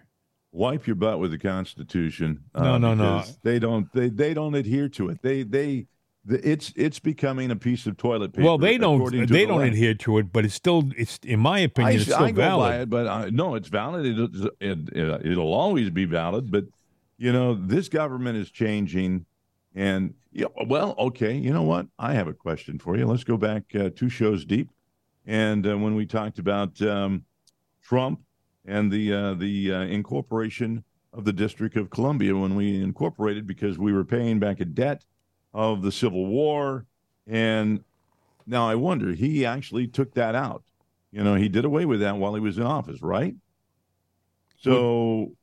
wipe your butt with the Constitution. uh, No, no, no. They don't. They they don't adhere to it. They they. It's it's becoming a piece of toilet paper. Well, they don't they the don't left. adhere to it, but it's still it's in my I, opinion it's still I valid. it, but I, no, it's valid. It, it, it, it'll always be valid. But you know, this government is changing, and yeah, well, okay. You know what? I have a question for you. Let's go back uh, two shows deep, and uh, when we talked about um, Trump and the uh, the uh, incorporation of the District of Columbia, when we incorporated because we were paying back a debt of the Civil War, and now I wonder he actually took that out. You know, he did away with that while he was in office, right? So,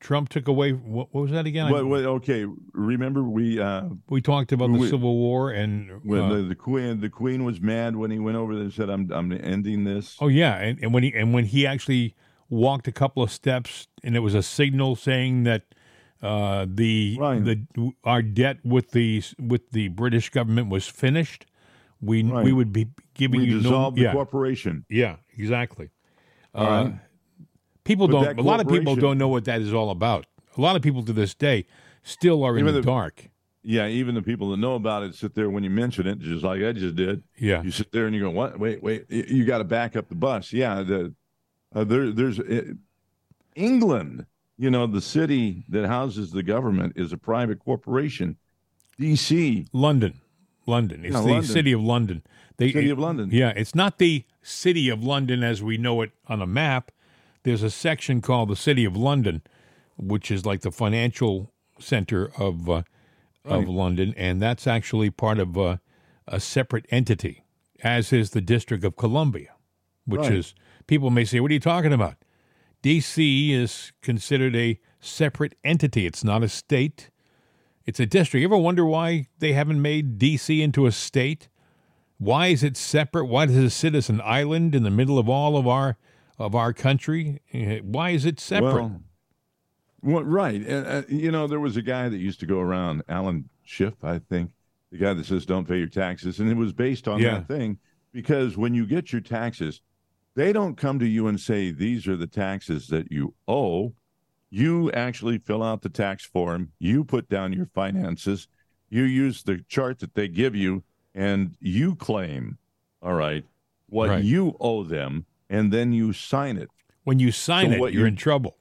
Trump took away what, what was that again? I- what, what, okay, remember we uh, we talked about the we- Civil War and uh, the, the queen the queen was mad when he went over there and said, "I'm I'm ending this." oh yeah, and, and when he and when he actually walked a couple of steps and it was a signal saying that uh, the Right. the our debt with the with the British government was finished, we Right. we would be giving we you no dissolved the yeah corporation. yeah exactly. Uh. People But don't. A lot of people don't know what that is all about. A lot of people to this day still are in Even the, the- dark. Yeah, even the people that know about it sit there when you mention it, just like I just did. Yeah, You sit there and you go, "What? Wait, wait! You, got to back up the bus." Yeah, the uh, there there's uh, England. You know, the city that houses the government is a private corporation. D.C. London, London. It's Yeah, the London. city of London. They, City of London. Yeah, it's not the city of London as we know it on a map. There's a section called the City of London, which is like the financial center of uh, of London, and that's actually part of uh, a separate entity, as is the District of Columbia, which Right. is people may say, "What are you talking about?" D.C. is considered a separate entity. It's not a state. It's a district. You ever wonder why they haven't made D.C. into a state? Why is it separate? Why does it sit as an island in the middle of all of our of our country? Why is it separate? Well, well, right. Uh, you know, there was a guy that used to go around, Alan Schiff, I think, the guy that says don't pay your taxes. And it was based on Yeah. that thing because when you get your taxes, they don't come to you and say, these are the taxes that you owe. You actually fill out the tax form, you put down your finances, you use the chart that they give you, and you claim, all right, what Right. you owe them, and then you sign it. when you sign So it, you're you- in trouble.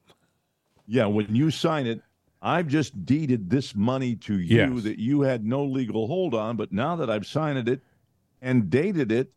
Yeah, when you sign it, I've just deeded this money to you Yes. that you had no legal hold on, but now that I've signed it and dated it,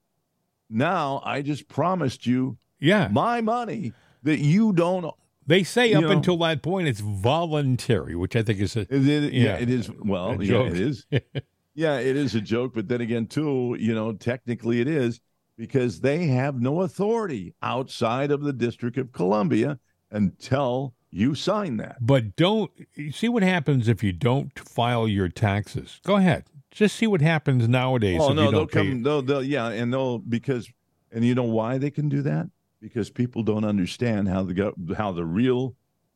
now I just promised you Yeah, my money that you don't. they say you up know- until that point it's voluntary, which I think is a It, it- yeah. Yeah. it is. Well, yeah, it is. *laughs* yeah, it is a joke, but then again, too, you know, technically it is because they have no authority outside of the District of Columbia until you sign that. But don't you see what happens if you don't file your taxes. Go ahead, just see what happens nowadays. Oh no, they'll come. They'll, they'll, yeah, and they'll because, and you know why they can do that? Because people don't understand how the how the real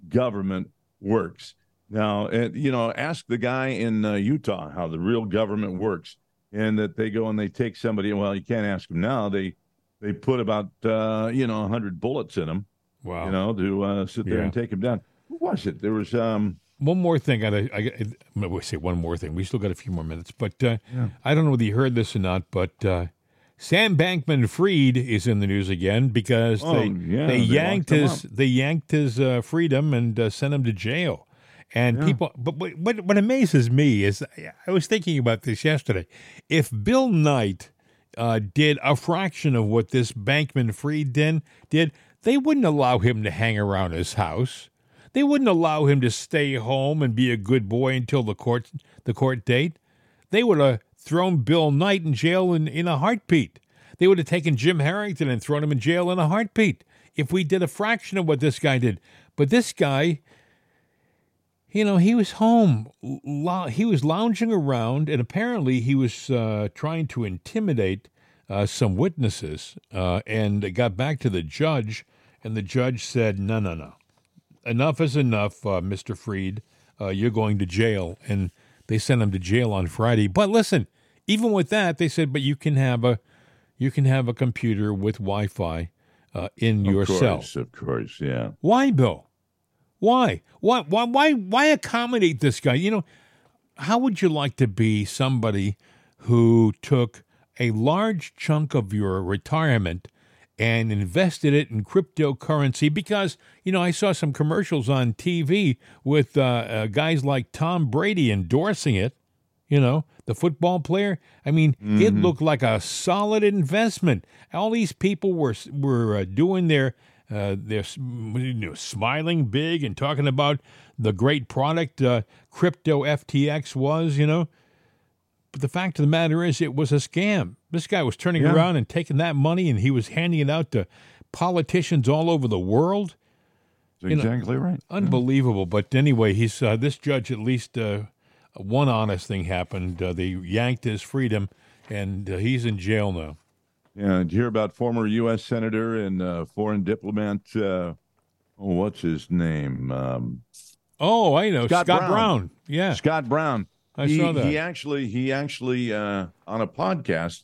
government works. Now, and you know, ask the guy in uh, Utah how the real government works, and that they go and they take somebody. Well, you can't ask them now. They they put about uh, you know hundred bullets in them, Wow. you know, to uh, sit there Yeah. and take him down. Who was it? There was um one more thing. I, I, I, say one more thing. We still got a few more minutes, but uh, I don't know whether you heard this or not. But uh, Sam Bankman-Fried is in the news again because Oh, they yeah, they they yanked his they yanked his uh, freedom and uh, sent him to jail. And people, but what, what amazes me is I was thinking about this yesterday. If Bill Knight uh, did a fraction of what this Bankman Fried did, did, they wouldn't allow him to hang around his house. They wouldn't allow him to stay home and be a good boy until the court the court date. They would have thrown Bill Knight in jail in, in a heartbeat. They would have taken Jim Harrington and thrown him in jail in a heartbeat if we did a fraction of what this guy did. But this guy, you know, he was home. He was lounging around, and apparently he was uh, trying to intimidate uh, some witnesses. Uh, and got back to the judge, and the judge said, "No, no, no, enough is enough, uh, Mister Freed. Uh, you're going to jail." And they sent him to jail on Friday. But listen, even with that, they said, "But you can have a, you can have a computer with Wi-Fi uh, in your cell. of course, cell." of course, yeah. Why, Bill? Why? Why? Why? Why? Why accommodate this guy? You know, how would you like to be somebody who took a large chunk of your retirement and invested it in cryptocurrency? Because you know, I saw some commercials on TV with uh, uh, guys like Tom Brady endorsing it. You know, the football player. I mean, it looked like a solid investment. All these people were were uh, doing their uh, they're you know, smiling big and talking about the great product uh, crypto FTX was, you know. But the fact of the matter is, it was a scam. This guy was turning Yeah. around and taking that money, and he was handing it out to politicians all over the world. That's know, exactly right. Unbelievable. But anyway, he's uh, this judge at least uh, one honest thing happened. Uh, they yanked his freedom, and uh, he's in jail now. Yeah, did you hear about former U.S. Senator and uh, foreign diplomat? Uh, oh, what's his name? Um, Oh, I know Scott Scott, Brown. Brown. Yeah, Scott Brown. I he, saw that. He actually, he actually, uh, on a podcast,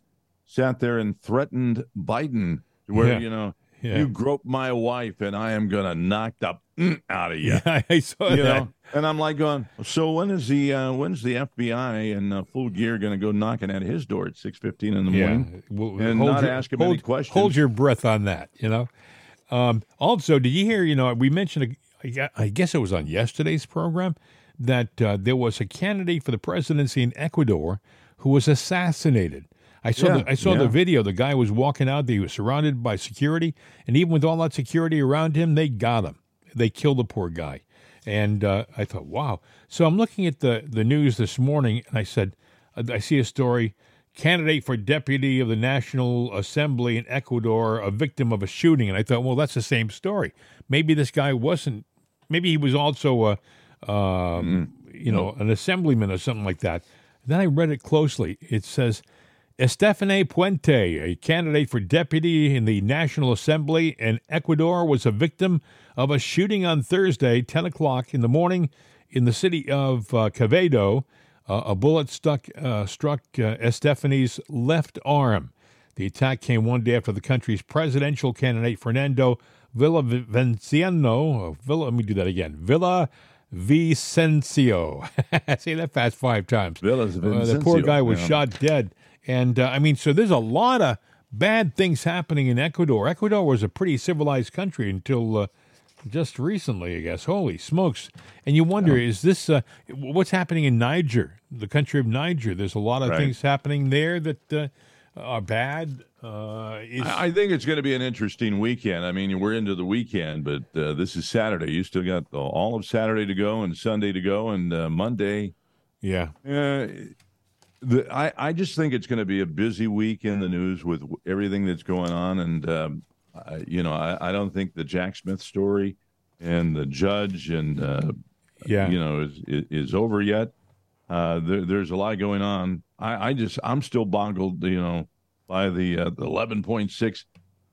sat there and threatened Biden, where Yeah. you know, Yeah. you grope my wife, and I am gonna knock the mm out of you. yeah, I saw You that. know, and I'm like going. So when is the uh, when's the FBI in uh, full gear going to go knocking at his door at six fifteen in the morning? Well, And hold not your, ask him hold, any questions. Hold your breath on that. You know. Um, also, did you hear? You know, we mentioned. I I guess it was on yesterday's program that uh, there was a candidate for the presidency in Ecuador who was assassinated. I saw. Yeah, the, I saw yeah. the video. The guy was walking out. He was surrounded by security, and even with all that security around him, they got him. They killed the poor guy. And uh, I thought, wow. So I'm looking at the the news this morning, and I said, I see a story candidate for deputy of the National Assembly in Ecuador, a victim of a shooting. And I thought, well, that's the same story. Maybe this guy wasn't, maybe he was also a, um, you know, an assemblyman or something like that. Then I read it closely. It says, Estefany Puente, a candidate for deputy in the National Assembly in Ecuador, was a victim of a shooting on Thursday, 10 o'clock in the morning, in the city of uh, Quevedo. Uh, a bullet stuck, uh, struck uh, Estefany's left arm. The attack came one day after the country's presidential candidate, Fernando Villavicencio, uh, Villa, let me do that again, Villa Vicencio. *laughs* Say that fast five times. Villas Uh, the poor guy was yeah. shot dead. And uh, I mean, so there's a lot of bad things happening in Ecuador. Ecuador was a pretty civilized country until uh, just recently, I guess. Holy smokes. And you wonder, is this uh, what's happening in Niger, the country of Niger? There's a lot of Right. things happening there that uh, are bad. Uh, is, I I think it's going to be an interesting weekend. I mean, we're into the weekend, but uh, this is Saturday. You still got all of Saturday to go and Sunday to go, and uh, Monday. yeah. The, I, I just think it's going to be a busy week in the news with everything that's going on. And, um, I, you know, I, I don't think the Jack Smith story and the judge and, uh, Yeah. you know, is, is, is over yet. Uh, there, there's a lot going on. I, I just, I'm still boggled, you know, by the, uh, the 11.6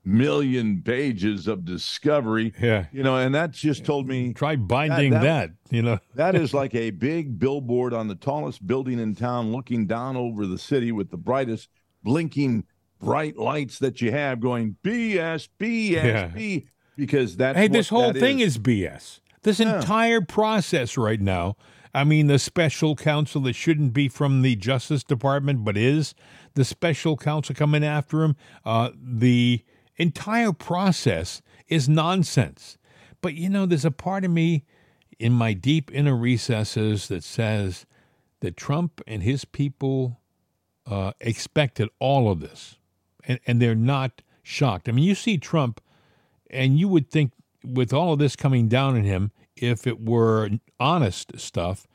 million pages of discovery, Yeah. you know, and that just told me Try binding that, that- you know. *laughs* that is like a big billboard on the tallest building in town, looking down over the city with the brightest blinking bright lights that you have going BS, BS, Yeah. B, because that's Hey, this whole that thing is. BS. This entire process right now, I mean, the special counsel that shouldn't be from the Justice Department, but is the special counsel coming after him, uh, the entire process is nonsense. But you know, there's a part of me in my deep inner recesses that says that Trump and his people uh, expected all of this, and, and they're not shocked. I mean, you see Trump, and you would think with all of this coming down on him, if it were honest stuff,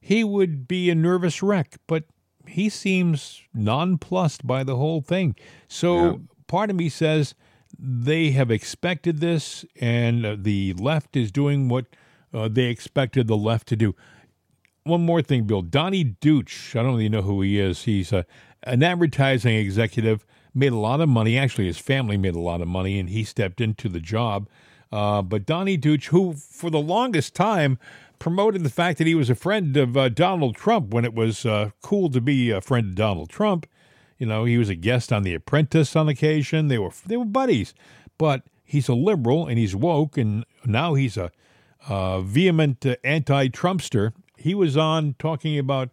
he would be a nervous wreck. But he seems nonplussed by the whole thing. So Yeah. part of me says they have expected this, and uh, the left is doing what uh, they expected the left to do. One more thing, Bill. Donny Deutsch, I don't really know who he is. He's a, an advertising executive, made a lot of money. Actually, his family made a lot of money, and he stepped into the job. Uh, but Donny Deutsch, who for the longest time promoted the fact that he was a friend of uh, Donald Trump when it was uh, cool to be a friend of Donald Trump. You know, he was a guest on The Apprentice on occasion. They were they were buddies, but he's a liberal and he's woke, and now he's a, uh vehement anti-Trumpster. He was on talking about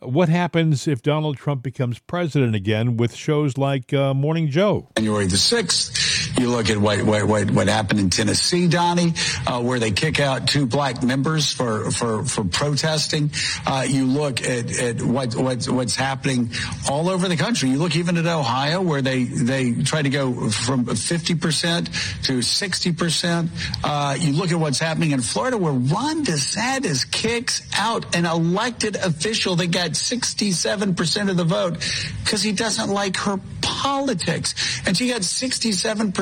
what happens if Donald Trump becomes president again with shows like uh, Morning Joe. January the 6th. You look at what, what, what, what happened in Tennessee, Donny, uh, where they kick out two black members for, for, for protesting. Uh, you look at, at what, what, what's happening all over the country. You look even at Ohio, where they, they try to go from 50% to 60%. Uh, you look at what's happening in Florida, where Ron DeSantis kicks out an elected official that got 67% of the vote because he doesn't like her politics. And she got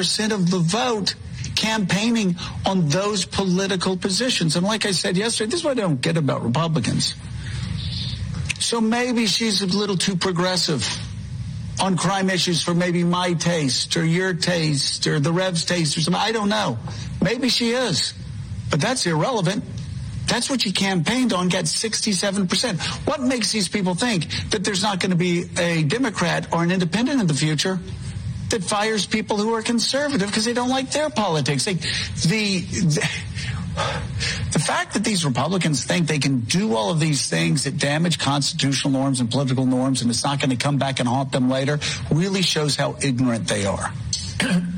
67% of the vote campaigning on those political positions. And like I said yesterday, this is what I don't get about Republicans. So maybe she's a little too progressive on crime issues for maybe my taste or your taste or the Rev's taste or something. I don't know. Maybe she is. But that's irrelevant. That's what she campaigned on, got 67%. What makes these people think that there's not going to be a Democrat or an independent in the future that fires people who are conservative because they don't like their politics? The, the the fact that these Republicans think they can do all of these things that damage constitutional norms and political norms and it's not going to come back and haunt them later really shows how ignorant they are.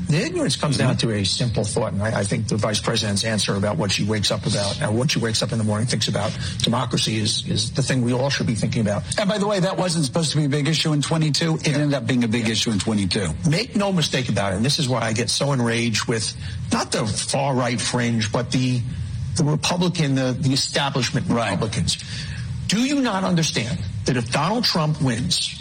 The ignorance comes down to a simple thought, and I, I think the vice president's answer about what she wakes up about, and what she wakes up in the morning thinks about democracy is is the thing we all should be thinking about. And by the way, that wasn't supposed to be a big issue in 22. It ended up being a big issue in 22. Make no mistake about it, and this is why I get so enraged with not the far right fringe, but the the Republican, the, the establishment Right. Republicans. Do you not understand that if Donald Trump wins,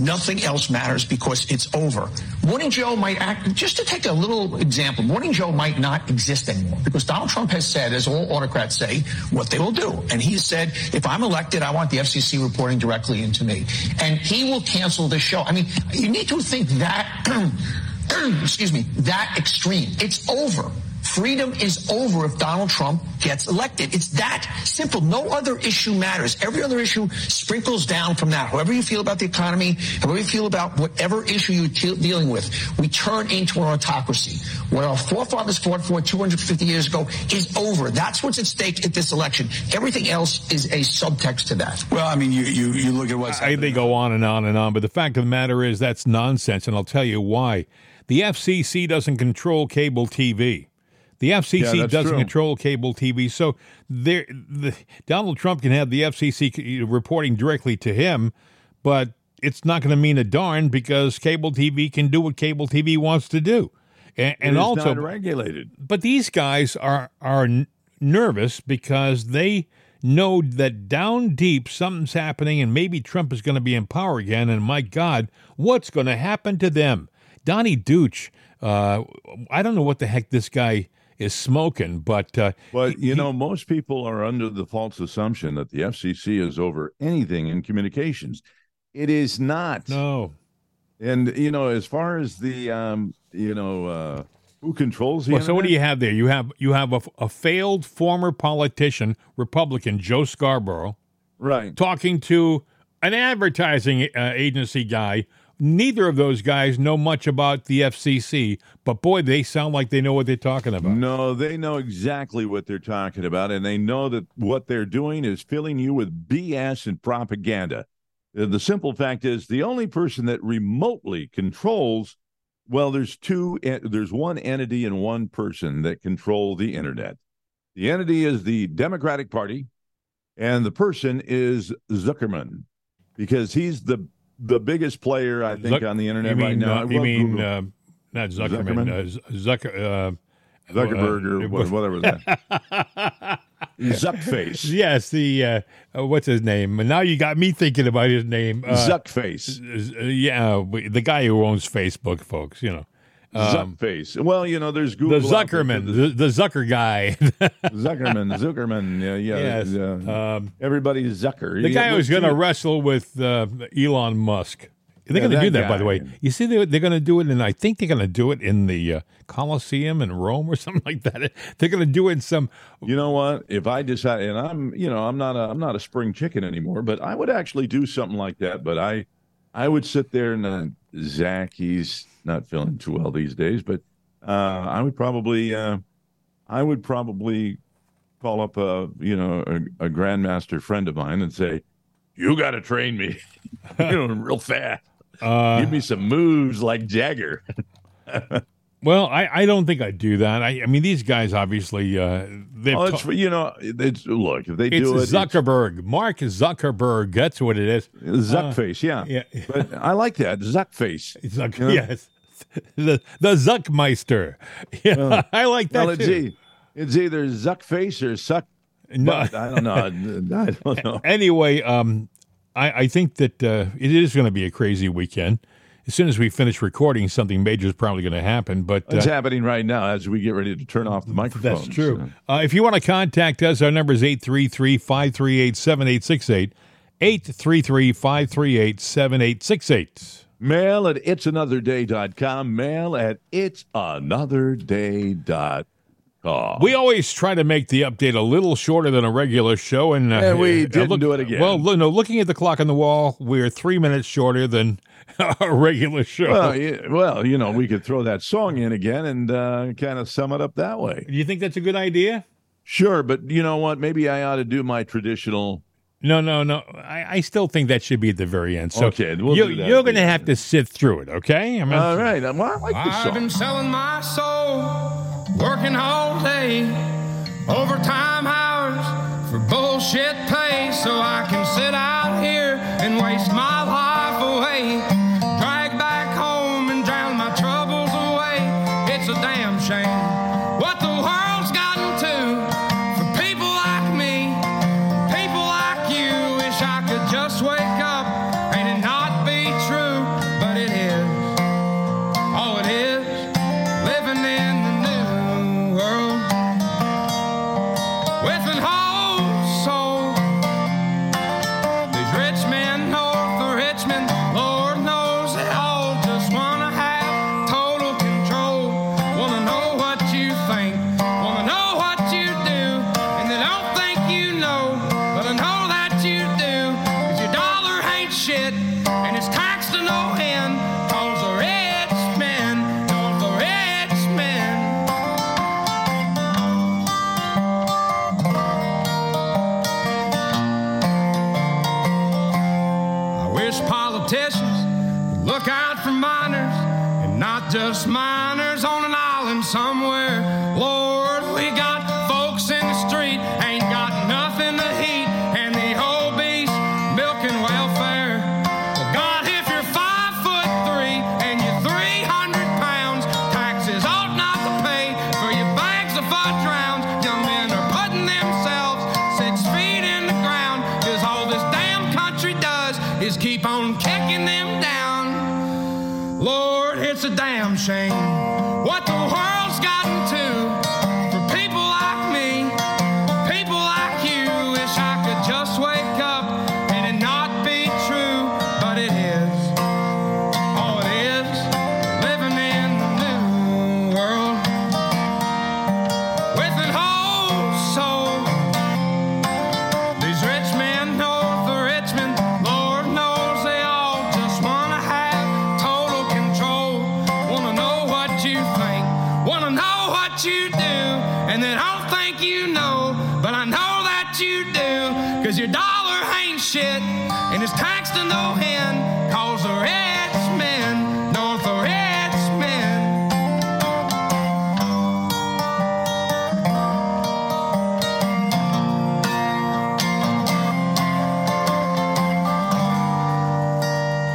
nothing else matters because it's over? Morning Joe might act, just to take a little example, Morning Joe might not exist anymore because Donald Trump has said, as all autocrats say, what they will do. And he said, if I'm elected, I want the FCC reporting directly into me. And he will cancel the show. I mean, you need to think that, *clears throat* excuse me, that extreme. It's over. Freedom is over if Donald Trump gets elected. It's that simple. No other issue matters. Every other issue sprinkles down from that. However you feel about the economy, however you feel about whatever issue you're te- dealing with, we turn into an autocracy. What our forefathers fought for 250 years ago is over. That's what's at stake at this election. Everything else is a subtext to that. Well, I mean, you, you, you look at what's I, they go on and on and on, but the fact of the matter is that's nonsense, and I'll tell you why. The FCC doesn't control cable TV. The FCC that's doesn't true. control cable TV, so there, the, Donald Trump can have the FCC reporting directly to him, but it's not going to mean a darn because cable TV can do what cable TV wants to do, and, and also regulated. but these guys are are n- nervous because they know that down deep something's happening and maybe Trump is going to be in power again and my god what's going to happen to them Donny Deutsch uh, I don't know what the heck this guy is smoking but uh, But you he- know, most people are under the false assumption that the FCC is over anything in communications. It is not. no And you know, as far as the um, you know, uh, who controls the well, so what do you have there you have you have a, a failed former politician Republican Joe Scarborough right? talking to an advertising uh, agency guy neither of those guys know much about the FCC, but boy, they sound like they know what they're talking about. No, they know exactly what they're talking about, and they know that what they're doing is filling you with BS and propaganda. Uh, The simple fact is, the only person that remotely controls, well, there's two, eh, there's one entity and one person that control the internet. The entity is the Democratic Party, and the person is Zuckerman, because he's the the biggest player, I think, Zuck- on the internet you right mean, now. uh, I you mean uh, not Zuckerman, Zuckerman? Uh, Zucker, uh, Zuckerberg or uh, what- whatever that. *laughs* Zuckface. yes, the uh, what's his name? And now you got me thinking about his name. Uh, Zuckface. yeah, the guy who owns Facebook, folks. You know, Zuckface. Well, you know, there's Google. there, Zuckerman, the, the Zucker guy, *laughs* Zuckerman, Zuckerman. Yeah, yeah. Yes. yeah. Um, Everybody's Zucker. the guy Yeah, who's going to wrestle with uh, Elon Musk. They're Yeah, going to do that that, by the way. You see, they're, they're going to do it, and I think they're going to do it in the uh, Colosseum in Rome or *laughs* something like that. They're going to do it in some. You know what? If I decide, and I'm, you know, I'm not a, I'm not a spring chicken anymore, but I would actually do something like that. But I, I would sit there and uh, Zach, he's not feeling too well these days, but uh, I would probably, uh, I would probably call up a, you know, a, a grandmaster friend of mine and say, "You got to train me, *laughs* you know, real fast. Uh, Give me some moves like Jagger." *laughs* well, I, I don't think I'd do that. I, I mean, these guys obviously uh, they've Oh, ta- you know, it's look if they it's do it, it's Zuckerberg, Mark Zuckerberg. That's what it is. Zuckface, yeah. yeah. But I like that Zuckface. Zuck, Yeah. Yes, *laughs* the the Zuckmeister. *laughs* Yeah, I like that Well, it's, too. e- it's either Zuckface or Suck. No. I don't know. *laughs* I don't know. anyway, um, I, I think that uh, it is going to be a crazy weekend. As soon as we finish recording, something major is probably going to happen. But uh, It's happening right now as we get ready to turn off the microphone. That's true. Uh, if you want to contact us, our number is 833 538 7868. 833 538 7868. Mail at it'sanotherday.com. Mail at it'sanotherday.com. We always try to make the update a little shorter than a regular show, and, uh, And we uh, didn't do it again. Well, look- no, looking at the clock on the wall, we're three minutes shorter than *laughs* a regular show. well, yeah, well, you know, we could throw that song in again and uh, kind of sum it up that way. Do you think that's a good idea? Sure, but you know what? Maybe I ought to do my traditional. No, no, no. I, I still think that should be at the very end. So Okay, we'll you, do that you're going to have to sit through it, okay? I mean, All right. Well, I like this I've song. been selling my soul, working all day, overtime hours for bullshit pay, so I can sit out here and waste my for miners, and not just miners on an island somewhere.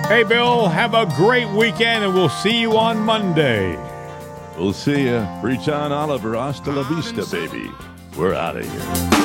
Hey, Bill, have a great weekend, and we'll see you on Monday. We'll see you. Preach on, Oliver. Hasta la vista, baby. We're out of here.